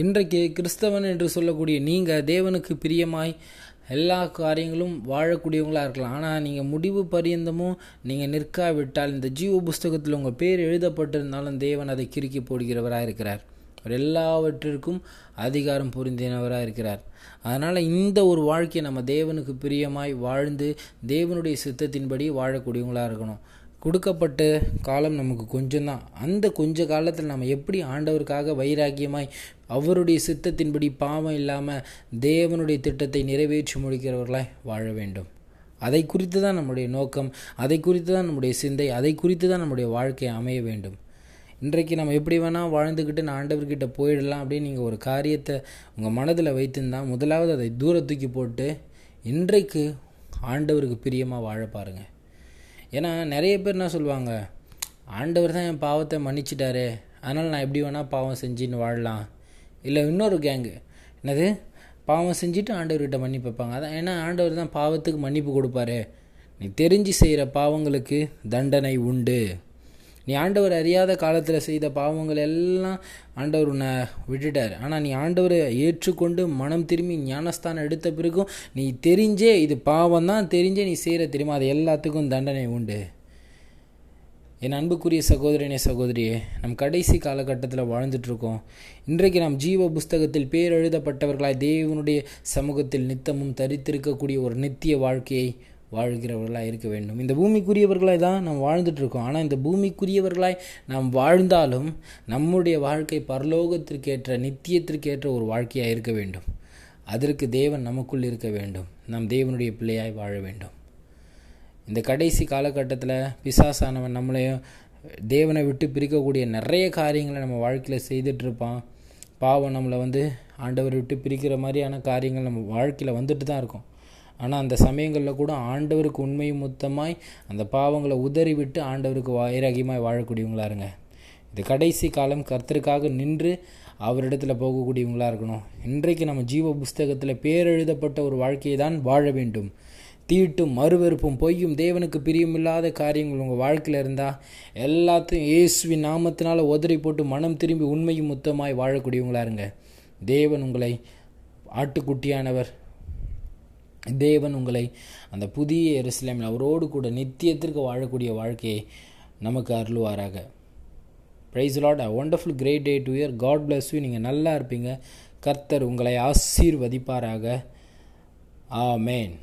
இன்றைக்கு கிறிஸ்தவன் என்று சொல்லக்கூடிய நீங்கள் தேவனுக்கு பிரியமாய் எல்லா காரியங்களும் வாழக்கூடியவங்களாக இருக்கலாம். ஆனால் நீங்கள் முடிவு பரியந்தமும் நீங்கள் நிற்காவிட்டால் இந்த ஜீவ புஸ்தகத்தில் உங்கள் பேர் எழுதப்பட்டிருந்தாலும் தேவன் அதை கிறுக்கி போடுகிறவராக இருக்கிறார். அவர் எல்லாவற்றிற்கும் அதிகாரம் புரிந்தினவராக இருக்கிறார். அதனால் இந்த ஒரு வாழ்க்கையை நம்ம தேவனுக்கு பிரியமாய் வாழ்ந்து தேவனுடைய சித்தத்தின்படி வாழக்கூடியவங்களாக இருக்கணும். கொடுக்கப்பட்ட காலம் நமக்கு கொஞ்சம்தான். அந்த கொஞ்ச காலத்தில் நம்ம எப்படி ஆண்டவருக்காக வைராக்கியமாய் அவருடைய சித்தத்தின்படி பாவம் இல்லாமல் தேவனுடைய திட்டத்தை நிறைவேற்றி முடிக்கிறவர்களாய் வாழ வேண்டும். அதை குறித்து தான் நம்முடைய நோக்கம் அதை குறித்து தான் நம்முடைய சிந்தை அதை குறித்து தான் நம்முடைய வாழ்க்கை அமைய வேண்டும். இன்றைக்கு நம்ம எப்படி வேணால் வாழ்ந்துக்கிட்டு நான் ஆண்டவர்கிட்ட போயிடலாம் அப்படின்னு நீங்கள் ஒரு காரியத்தை உங்கள் மனதில் வைத்திருந்தா முதலாவது அதை தூர தூக்கி போட்டு இன்றைக்கு ஆண்டவருக்கு பிரியமாக வாழ பாருங்கள் ஏன்னா நிறைய பேர் என்ன சொல்லுவாங்க ஆண்டவர் தான் என் பாவத்தை மன்னிச்சிட்டாரு. அதனால் நான் எப்படி வேணால் பாவம் செஞ்சுன்னு வாழலாம். இல்லை இன்னொரு கேங்கு என்னது? பாவம் செஞ்சுட்டு ஆண்டவர்கிட்ட மன்னிப்பு வைப்பாங்க. அதான் ஏன்னா ஆண்டவர் தான் பாவத்துக்கு மன்னிப்பு கொடுப்பாரு. நீ தெரிஞ்சு செய்கிற பாவங்களுக்கு தண்டனை உண்டு. நீ ஆண்டவர் அறியாத காலத்தில் செய்த பாவங்கள் எல்லாம் ஆண்டவர் உன்னை விட்டுட்டார். ஆனால் நீ ஆண்டவரை ஏற்றுக்கொண்டு மனம் திரும்பி ஞானஸ்தானம் எடுத்த பிறகும் நீ தெரிஞ்சே இது பாவம் தான் தெரிஞ்சே நீ செய்கிற தெரியுமா? அது எல்லாத்துக்கும் தண்டனை உண்டு. என் அன்புக்குரிய சகோதரனே சகோதரியே நம் கடைசி காலகட்டத்தில் வாழ்ந்துட்டுருக்கோம். இன்றைக்கு நாம் ஜீவ புஸ்தகத்தில் பேர் எழுதப்பட்டவர்களாய் தேவனுடைய சமூகத்தில் நித்தமும் தரித்திருக்கக்கூடிய ஒரு நித்திய வாழ்க்கையை வாழ்கிறவர்களாக இருக்க வேண்டும். இந்த பூமிக்குரியவர்களாய் தான் நாம் வாழ்ந்துட்டுருக்கோம். ஆனால் இந்த பூமிக்குரியவர்களாய் நாம் வாழ்ந்தாலும் நம்முடைய வாழ்க்கை பரலோகத்திற்கேற்ற நித்தியத்திற்கேற்ற ஒரு வாழ்க்கையாக இருக்க வேண்டும். அதற்கு தேவன் நமக்குள் இருக்க வேண்டும். நாம் தேவனுடைய பிள்ளையாய் வாழ வேண்டும். இந்த கடைசி காலகட்டத்தில் பிசாசானவன் நம்மளையும் தேவனை விட்டு பிரிக்கக்கூடிய நிறைய காரியங்களை நம்ம வாழ்க்கையில் செய்துட்ருப்பான் பாவம் நம்மளை வந்து ஆண்டவரை விட்டு பிரிக்கிற மாதிரியான காரியங்கள் நம்ம வாழ்க்கையில் வந்துட்டு தான் இருக்கும். ஆனால் அந்த சமயங்களில் கூட ஆண்டவருக்கு உண்மையும் முத்தமாய் அந்த பாவங்களை உதறிவிட்டு ஆண்டவருக்கு வைராகியமாய் வாழக்கூடியவங்களா இருங்க இது கடைசி காலம் கர்த்தருக்காக நின்று அவரிடத்தில் போகக்கூடியவங்களா இருக்கணும். இன்றைக்கு நம்ம ஜீவ புஸ்தகத்தில் பேரெழுதப்பட்ட ஒரு வாழ்க்கையை தான் வாழ வேண்டும். தீட்டும் மறுவெறுப்பும் பொய்யும் தேவனுக்கு பிரியமில்லாத காரியங்கள் உங்கள் வாழ்க்கையில் இருந்தால் எல்லாத்தையும் இயேசுவின் நாமத்தினால் உதறி போட்டு மனம் திரும்பி உண்மையும் முத்தமாய் வாழக்கூடியவங்களா இருங்க தேவன் உங்களை ஆட்டுக்குட்டியானவர். தேவன் உங்களை அந்த புதிய எருசலேமில் அவரோடு கூட நித்தியத்திற்கு வாழக்கூடிய வாழ்க்கையை நமக்கு அருளுவாராக. Praise lord a wonderful great day to year God bless you நீங்கள் நல்லா இருப்பீங்க. கர்த்தர் உங்களை ஆசீர்வதிப்பாராக. ஆ மேன்